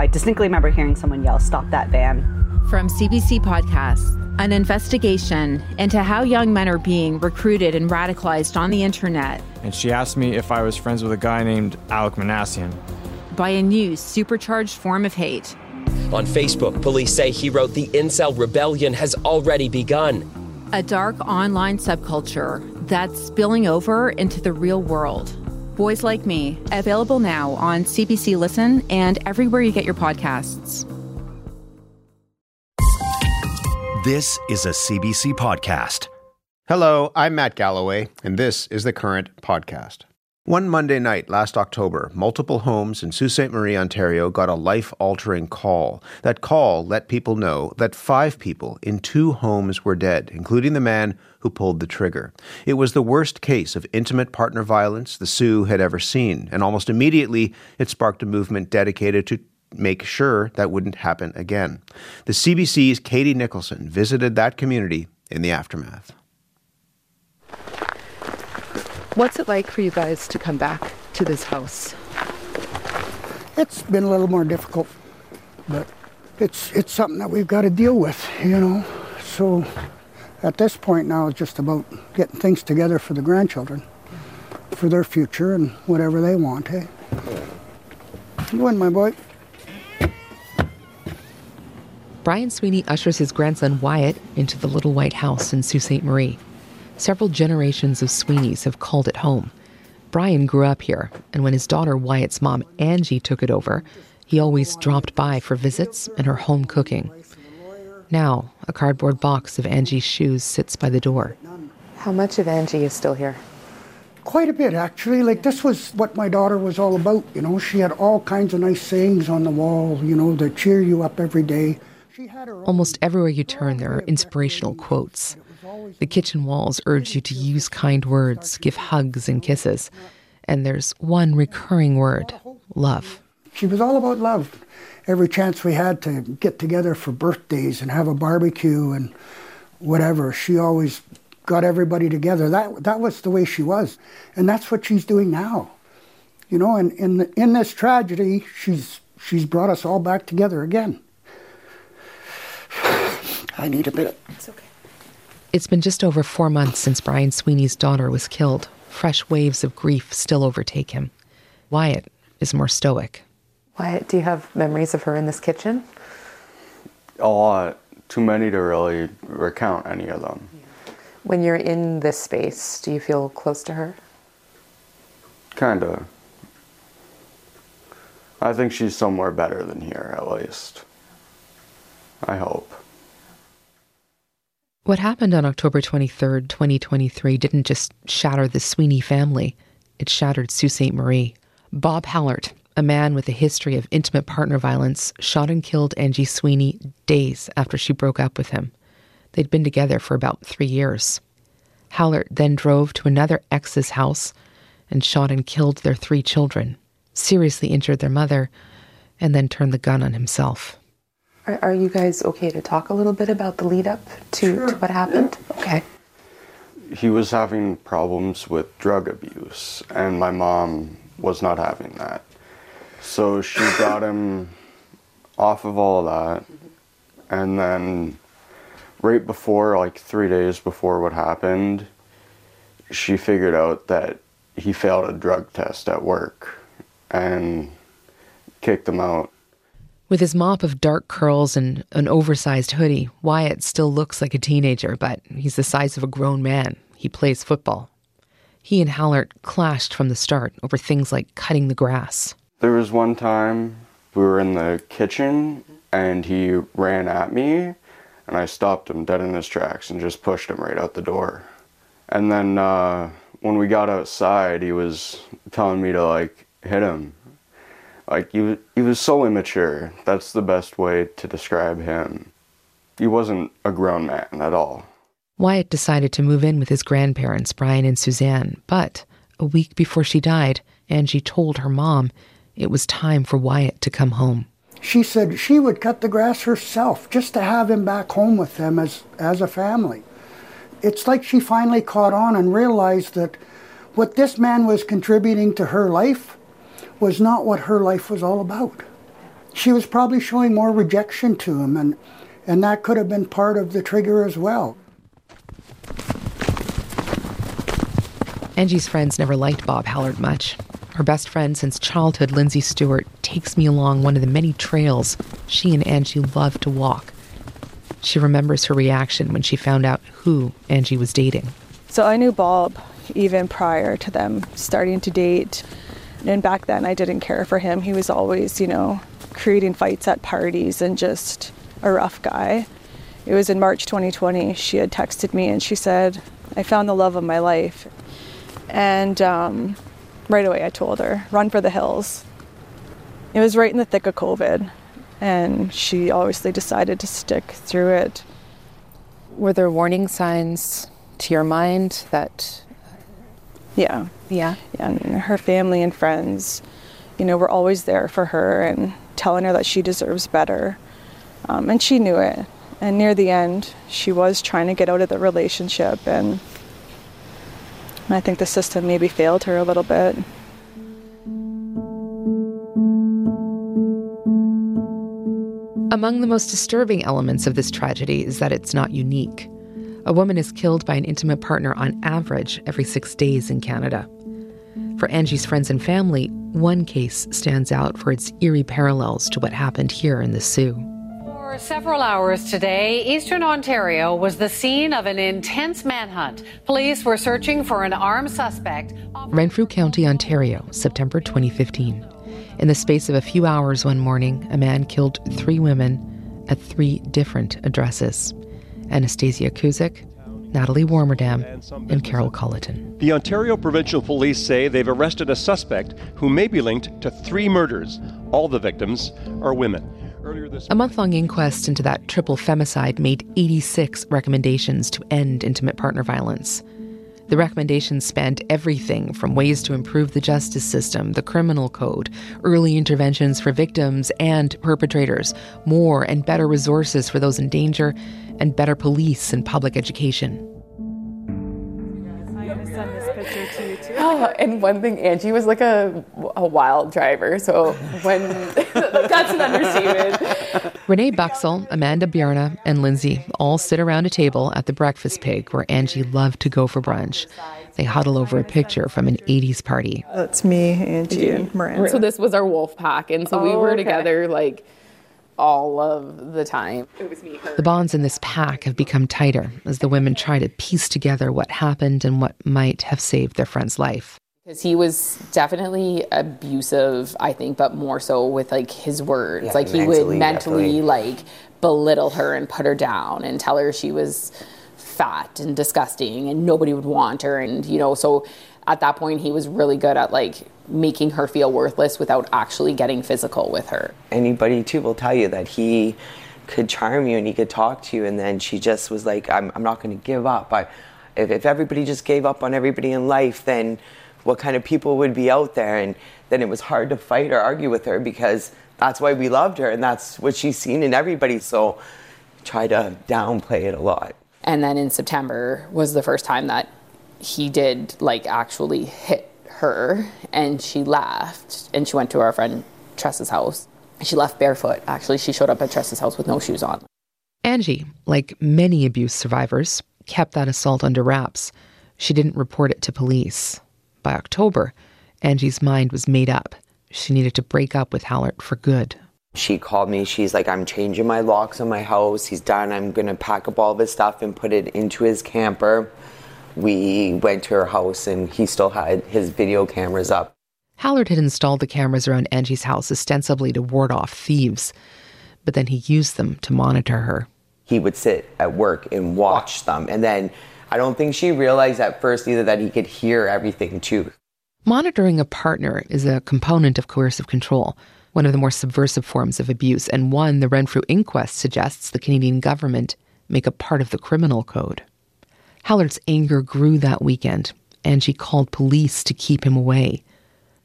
I distinctly remember hearing someone yell, Stop that van. From CBC Podcasts, an investigation into how young men are being recruited and radicalized on the internet. And she asked me if I was friends with a guy named Alek Minassian. By a new supercharged form of hate. On Facebook, police say he wrote the incel rebellion has already begun. A dark online subculture that's spilling over into the real world. Boys Like Me, available now on CBC Listen and everywhere you get your podcasts. This is a CBC podcast. Hello, I'm Matt Galloway, and this is the current podcast. One Monday night last October, multiple homes in Sault Ste. Marie, Ontario got a life altering call. That call let people know that five people in two homes were dead, including the man who pulled the trigger. It was the worst case of intimate partner violence the Soo had ever seen, and almost immediately it sparked a movement dedicated to make sure that wouldn't happen again. The CBC's Katie Nicholson visited that community in the aftermath. What's it like for you guys to come back to this house? It's been a little more difficult, but it's it's something that we've got to deal with, you know. So at this point now, it's just about getting things together for the grandchildren, for their future and whatever they want. Hey, you in, my boy. Brian Sweeney ushers his grandson Wyatt into the little white house in Sault Ste. Marie. Several generations of Sweeneys have called it home. Brian grew up here, and when his daughter Wyatt's mom, Angie, took it over, he always dropped by for visits and her home cooking. Now, a cardboard box of Angie's shoes sits by the door. How much of Angie is still here? Quite a bit, actually. Like, this was what my daughter was all about, you know. She had all kinds of nice sayings on the wall, you know, that cheer you up every day. Almost everywhere you turn, there are inspirational quotes. The kitchen walls urge you to use kind words, give hugs and kisses. And there's one recurring word love. She was all about love. Every chance we had to get together for birthdays and have a barbecue and whatever, she always got everybody together. That, that was the way she was. And that's what she's doing now. You know, and in, in this tragedy, she's, she's brought us all back together again. I need a bit. It's okay. It's been just over four months since Brian Sweeney's daughter was killed. Fresh waves of grief still overtake him. Wyatt is more stoic. Wyatt, do you have memories of her in this kitchen? A lot. Too many to really recount any of them. When you're in this space, do you feel close to her? Kinda. I think she's somewhere better than here, at least. I hope. What happened on October 23rd, 2023 didn't just shatter the Sweeney family, it shattered Sault Ste. Marie. Bob Hallert, a man with a history of intimate partner violence, shot and killed Angie Sweeney days after she broke up with him. They'd been together for about three years. Hallert then drove to another ex's house and shot and killed their three children, seriously injured their mother, and then turned the gun on himself. Are, are you guys okay to talk a little bit about the lead up to, Sure. to what happened? Okay. He was having problems with drug abuse, and my mom was not having that. So she got him off of all that, and then right before, like three days before what happened, she figured out that he failed a drug test at work and kicked him out. With his mop of dark curls and an oversized hoodie, Wyatt still looks like a teenager, but he's the size of a grown man. He plays football. He and Hallert clashed from the start over things like cutting the grass. There was one time we were in the kitchen and he ran at me and I stopped him dead in his tracks and just pushed him right out the door. And then uh, when we got outside, he was telling me to like hit him. Like he, wa- he was so immature. That's the best way to describe him. He wasn't a grown man at all. Wyatt decided to move in with his grandparents, Brian and Suzanne, but a week before she died, Angie told her mom it was time for Wyatt to come home. She said she would cut the grass herself just to have him back home with them as, as a family. It's like she finally caught on and realized that what this man was contributing to her life was not what her life was all about. she was probably showing more rejection to him, and, and that could have been part of the trigger as well. Angie's friends never liked Bob Hallard much. Her best friend since childhood, Lindsay Stewart, takes me along one of the many trails she and Angie love to walk. She remembers her reaction when she found out who Angie was dating. So I knew Bob even prior to them starting to date. And back then, I didn't care for him. He was always, you know, creating fights at parties and just a rough guy. It was in March 2020. She had texted me and she said, I found the love of my life. And um, right away, I told her, run for the hills. It was right in the thick of COVID, and she obviously decided to stick through it. Were there warning signs to your mind that? Yeah. Yeah. yeah and her family and friends, you know, were always there for her and telling her that she deserves better. Um, and she knew it. And near the end, she was trying to get out of the relationship, and I think the system maybe failed her a little bit. Among the most disturbing elements of this tragedy is that it's not unique. A woman is killed by an intimate partner on average every six days in Canada. For Angie's friends and family, one case stands out for its eerie parallels to what happened here in the Soo. For several hours today, Eastern Ontario was the scene of an intense manhunt. Police were searching for an armed suspect. Renfrew County, Ontario, September 2015. In the space of a few hours one morning, a man killed three women at three different addresses Anastasia Kuzyk, Natalie Warmerdam, and Carol Culleton. The Ontario Provincial Police say they've arrested a suspect who may be linked to three murders. All the victims are women. A month long inquest into that triple femicide made 86 recommendations to end intimate partner violence. The recommendations spanned everything from ways to improve the justice system, the criminal code, early interventions for victims and perpetrators, more and better resources for those in danger, and better police and public education. And one thing, Angie was like a, a wild driver. So when that's an understatement. Renee Buxel, Amanda Bjarna, and Lindsay all sit around a table at the Breakfast Pig where Angie loved to go for brunch. They huddle over a picture from an 80s party. That's me, Angie, and Miranda. So this was our wolf pack. And so we Oh, were okay. together like all of the time. It was me, her. The bonds in this pack have become tighter as the women try to piece together what happened and what might have saved their friend's life. Because he was definitely abusive, I think, but more so with like his words. Yeah, like he mentally, would mentally definitely. like belittle her and put her down and tell her she was fat and disgusting and nobody would want her. And, you know, so at that point, he was really good at like making her feel worthless without actually getting physical with her. Anybody too will tell you that he could charm you and he could talk to you, and then she just was like, "I'm, I'm not going to give up." I, if, if everybody just gave up on everybody in life, then what kind of people would be out there? And then it was hard to fight or argue with her because that's why we loved her, and that's what she's seen in everybody. So try to downplay it a lot. And then in September was the first time that he did like actually hit her and she left and she went to our friend Tress's house. She left barefoot. Actually, she showed up at Tress's house with no shoes on. Angie, like many abuse survivors, kept that assault under wraps. She didn't report it to police. By October, Angie's mind was made up. She needed to break up with Hallert for good. She called me. She's like, I'm changing my locks on my house. He's done. I'm going to pack up all of his stuff and put it into his camper. We went to her house and he still had his video cameras up. Hallard had installed the cameras around Angie's house ostensibly to ward off thieves, but then he used them to monitor her. He would sit at work and watch them. And then I don't think she realized at first either that he could hear everything too. Monitoring a partner is a component of coercive control, one of the more subversive forms of abuse, and one the Renfrew inquest suggests the Canadian government make a part of the criminal code. Hallard's anger grew that weekend, and she called police to keep him away.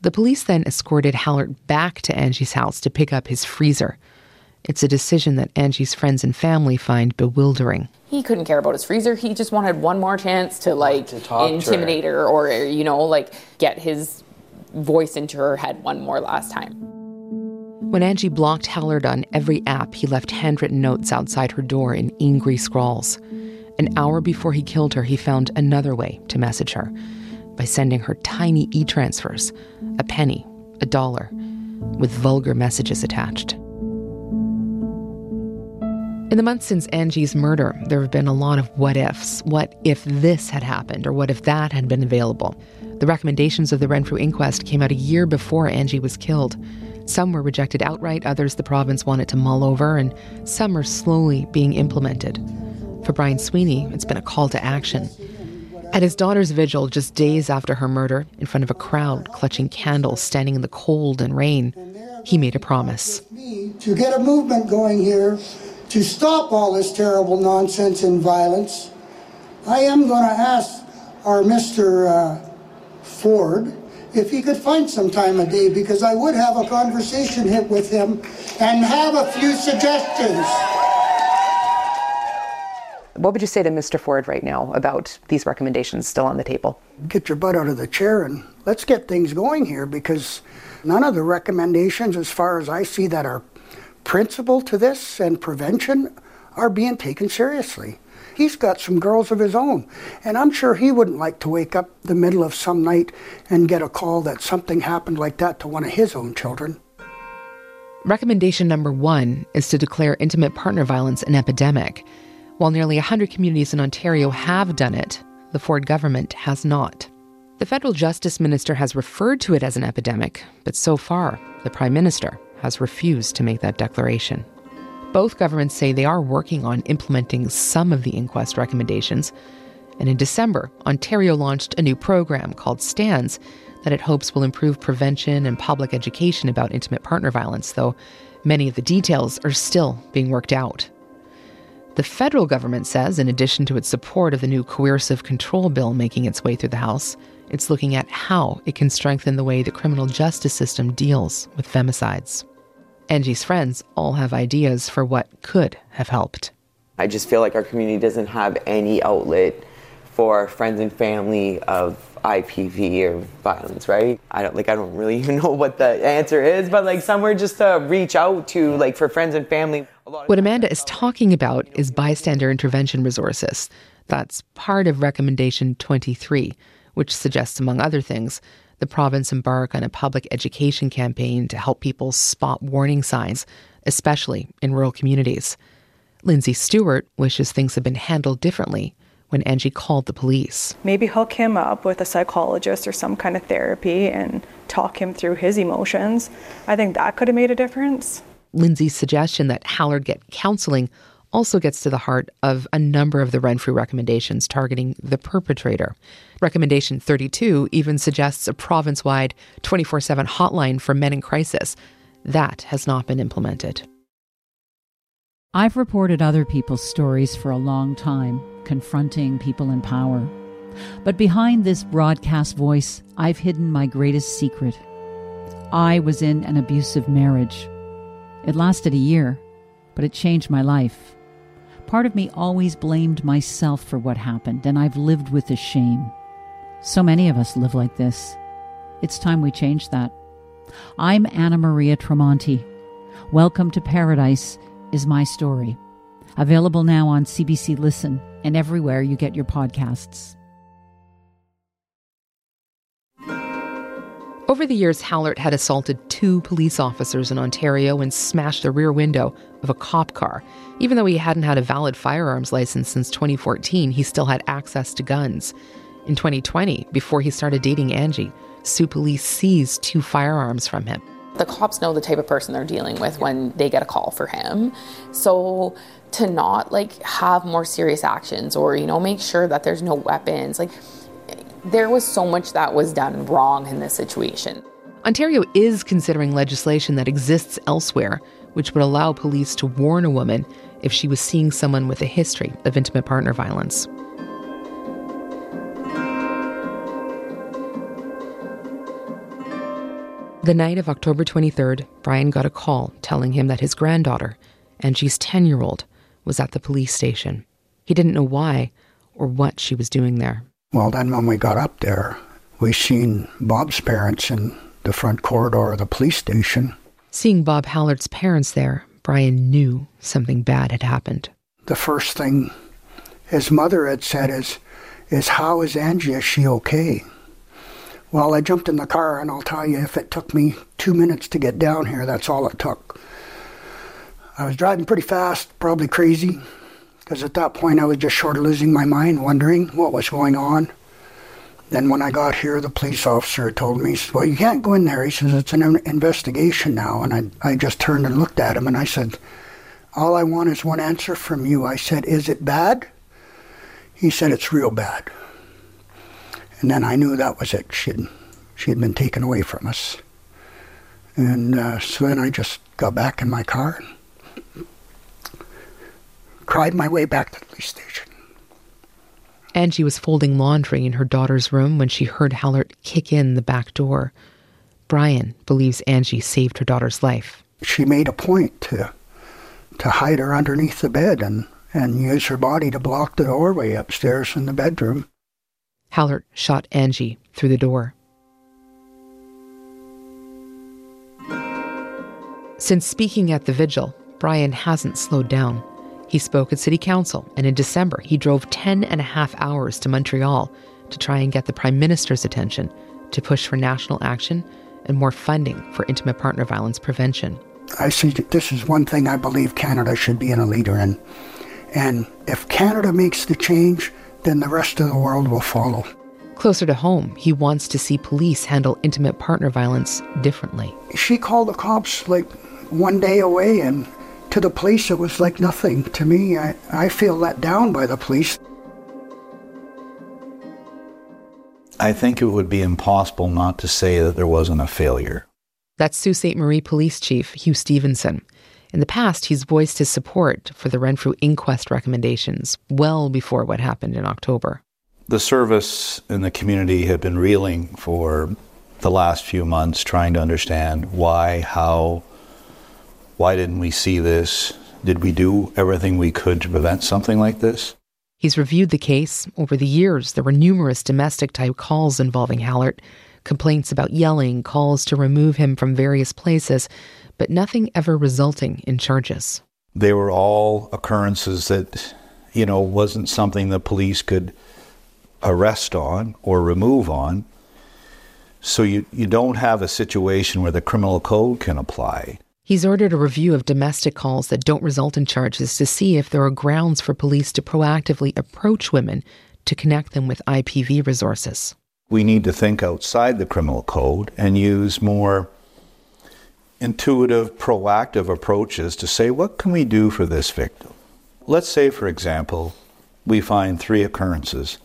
The police then escorted Hallard back to Angie's house to pick up his freezer. It's a decision that Angie's friends and family find bewildering. He couldn't care about his freezer. He just wanted one more chance to like talk to her. intimidate her. or you know, like get his voice into her head one more last time. When Angie blocked Hallard on every app, he left handwritten notes outside her door in angry scrawls. An hour before he killed her, he found another way to message her by sending her tiny e transfers a penny, a dollar, with vulgar messages attached. In the months since Angie's murder, there have been a lot of what ifs. What if this had happened, or what if that had been available? The recommendations of the Renfrew inquest came out a year before Angie was killed. Some were rejected outright, others the province wanted to mull over, and some are slowly being implemented. For Brian Sweeney, it's been a call to action. At his daughter's vigil, just days after her murder, in front of a crowd clutching candles, standing in the cold and rain, he made a promise. To get a movement going here to stop all this terrible nonsense and violence, I am going to ask our Mr. Uh, Ford if he could find some time a day because I would have a conversation with him and have a few suggestions. What would you say to Mr. Ford right now about these recommendations still on the table? Get your butt out of the chair and let's get things going here because none of the recommendations, as far as I see, that are principal to this and prevention are being taken seriously. He's got some girls of his own, and I'm sure he wouldn't like to wake up the middle of some night and get a call that something happened like that to one of his own children. Recommendation number one is to declare intimate partner violence an epidemic. While nearly 100 communities in Ontario have done it, the Ford government has not. The federal justice minister has referred to it as an epidemic, but so far, the prime minister has refused to make that declaration. Both governments say they are working on implementing some of the inquest recommendations. And in December, Ontario launched a new program called STANDS that it hopes will improve prevention and public education about intimate partner violence, though many of the details are still being worked out. The federal government says, in addition to its support of the new coercive control bill making its way through the House, it's looking at how it can strengthen the way the criminal justice system deals with femicides. Angie's friends all have ideas for what could have helped. I just feel like our community doesn't have any outlet for friends and family of IPV or violence, right? I don't like I don't really even know what the answer is, but like somewhere just to reach out to like for friends and family. What Amanda is talking about is bystander intervention resources. That's part of recommendation 23, which suggests among other things the province embark on a public education campaign to help people spot warning signs, especially in rural communities. Lindsay Stewart wishes things had been handled differently when Angie called the police. Maybe hook him up with a psychologist or some kind of therapy and talk him through his emotions. I think that could have made a difference. Lindsay's suggestion that Hallard get counseling also gets to the heart of a number of the Renfrew recommendations targeting the perpetrator. Recommendation 32 even suggests a province wide 24 7 hotline for men in crisis. That has not been implemented. I've reported other people's stories for a long time, confronting people in power. But behind this broadcast voice, I've hidden my greatest secret. I was in an abusive marriage. It lasted a year, but it changed my life. Part of me always blamed myself for what happened, and I've lived with the shame. So many of us live like this. It's time we change that. I'm Anna Maria Tremonti. Welcome to Paradise is my story. Available now on CBC Listen and everywhere you get your podcasts. Over the years, Hallard had assaulted two police officers in Ontario and smashed the rear window of a cop car. Even though he hadn't had a valid firearms license since 2014, he still had access to guns. In 2020, before he started dating Angie, Soo police seized two firearms from him. The cops know the type of person they're dealing with when they get a call for him. So to not like have more serious actions or you know make sure that there's no weapons like there was so much that was done wrong in this situation. Ontario is considering legislation that exists elsewhere, which would allow police to warn a woman if she was seeing someone with a history of intimate partner violence. The night of October 23rd, Brian got a call telling him that his granddaughter, Angie's 10 year old, was at the police station. He didn't know why or what she was doing there. Well, then when we got up there, we seen Bob's parents in the front corridor of the police station. Seeing Bob Hallard's parents there, Brian knew something bad had happened. The first thing his mother had said is, is how is Angie? Is she okay? Well, I jumped in the car, and I'll tell you, if it took me two minutes to get down here, that's all it took. I was driving pretty fast, probably crazy, because at that point I was just short of losing my mind, wondering what was going on. Then when I got here, the police officer told me, well, you can't go in there. He says, it's an investigation now. And I, I just turned and looked at him and I said, all I want is one answer from you. I said, is it bad? He said, it's real bad. And then I knew that was it. She'd, she had been taken away from us. And uh, so then I just got back in my car cried my way back to the police station. Angie was folding laundry in her daughter's room when she heard Hallert kick in the back door. Brian believes Angie saved her daughter's life. She made a point to to hide her underneath the bed and, and use her body to block the doorway upstairs in the bedroom. Hallert shot Angie through the door. Since speaking at the vigil, Brian hasn't slowed down. He spoke at City Council, and in December, he drove 10 and a half hours to Montreal to try and get the Prime Minister's attention to push for national action and more funding for intimate partner violence prevention. I see that this is one thing I believe Canada should be in a leader in. And if Canada makes the change, then the rest of the world will follow. Closer to home, he wants to see police handle intimate partner violence differently. She called the cops like one day away, and to the police, it was like nothing. To me, I, I feel let down by the police. I think it would be impossible not to say that there wasn't a failure. That's Sault Ste. Marie Police Chief Hugh Stevenson. In the past, he's voiced his support for the Renfrew inquest recommendations well before what happened in October. The service and the community have been reeling for the last few months, trying to understand why, how, why didn't we see this? Did we do everything we could to prevent something like this? He's reviewed the case. Over the years, there were numerous domestic type calls involving Hallert, complaints about yelling, calls to remove him from various places, but nothing ever resulting in charges. They were all occurrences that, you know, wasn't something the police could arrest on or remove on. So you, you don't have a situation where the criminal code can apply. He's ordered a review of domestic calls that don't result in charges to see if there are grounds for police to proactively approach women to connect them with IPV resources. We need to think outside the criminal code and use more intuitive, proactive approaches to say, what can we do for this victim? Let's say, for example, we find three occurrences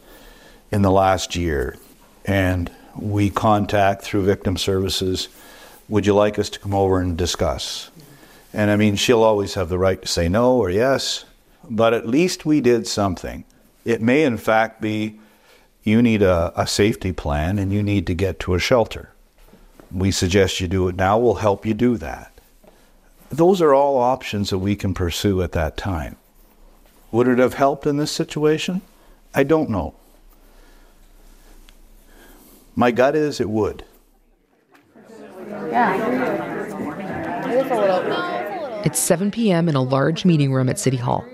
in the last year and we contact through victim services, would you like us to come over and discuss? And I mean, she'll always have the right to say no or yes, but at least we did something. It may, in fact, be you need a, a safety plan and you need to get to a shelter. We suggest you do it now, we'll help you do that. Those are all options that we can pursue at that time. Would it have helped in this situation? I don't know. My gut is it would. It's 7 p.m. in a large meeting room at City Hall.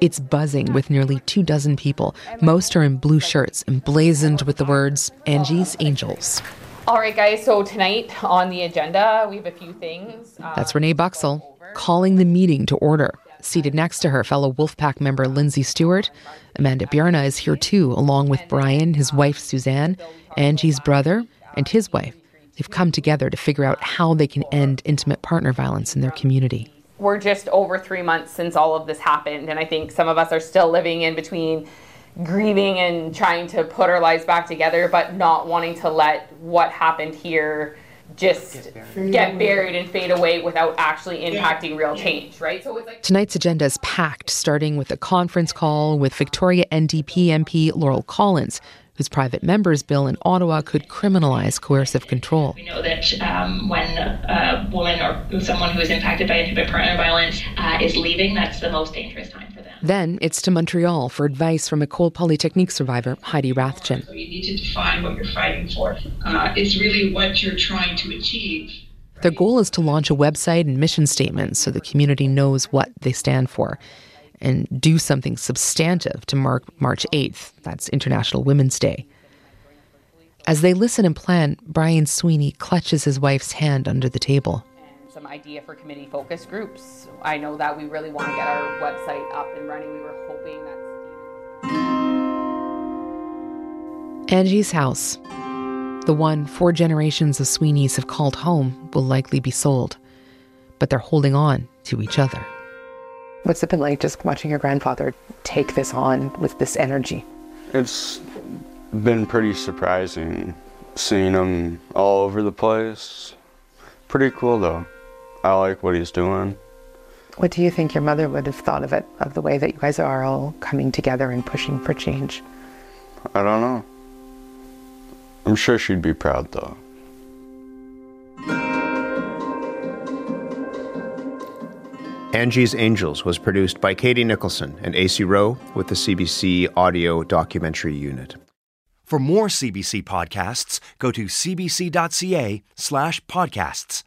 It's buzzing with nearly two dozen people. Most are in blue shirts emblazoned with the words Angie's Angels. All right, guys, so tonight on the agenda, we have a few things. Uh, That's Renee Buxel calling the meeting to order. Seated next to her, fellow Wolfpack member Lindsay Stewart. Amanda Bierna is here too, along with Brian, his wife Suzanne, Angie's brother, and his wife. They've come together to figure out how they can end intimate partner violence in their community. We're just over three months since all of this happened, and I think some of us are still living in between grieving and trying to put our lives back together, but not wanting to let what happened here just get buried and fade away without actually impacting real change, right? So it's like Tonight's agenda is packed, starting with a conference call with Victoria NDP MP Laurel Collins, whose private members bill in Ottawa could criminalize coercive control. We know that um, when a woman or someone who is impacted by intimate partner violence uh, is leaving, that's the most dangerous time for them. Then it's to Montreal for advice from Ecole Polytechnique survivor Heidi Rathjen. So you need to define what you're fighting for. Uh, it's really what you're trying to achieve. Their goal is to launch a website and mission statement so the community knows what they stand for and do something substantive to mark March 8th. That's International Women's Day. As they listen and plan, Brian Sweeney clutches his wife's hand under the table. Some idea for committee focus groups. I know that we really want to get our website up and running. We were hoping that. Angie's house, the one four generations of Sweeneys have called home, will likely be sold. But they're holding on to each other. What's it been like just watching your grandfather take this on with this energy? It's been pretty surprising seeing him all over the place. Pretty cool though. I like what he's doing. What do you think your mother would have thought of it, of the way that you guys are all coming together and pushing for change? I don't know. I'm sure she'd be proud though. Angie's Angels was produced by Katie Nicholson and AC Rowe with the CBC Audio Documentary Unit. For more CBC podcasts, go to cbc.ca slash podcasts.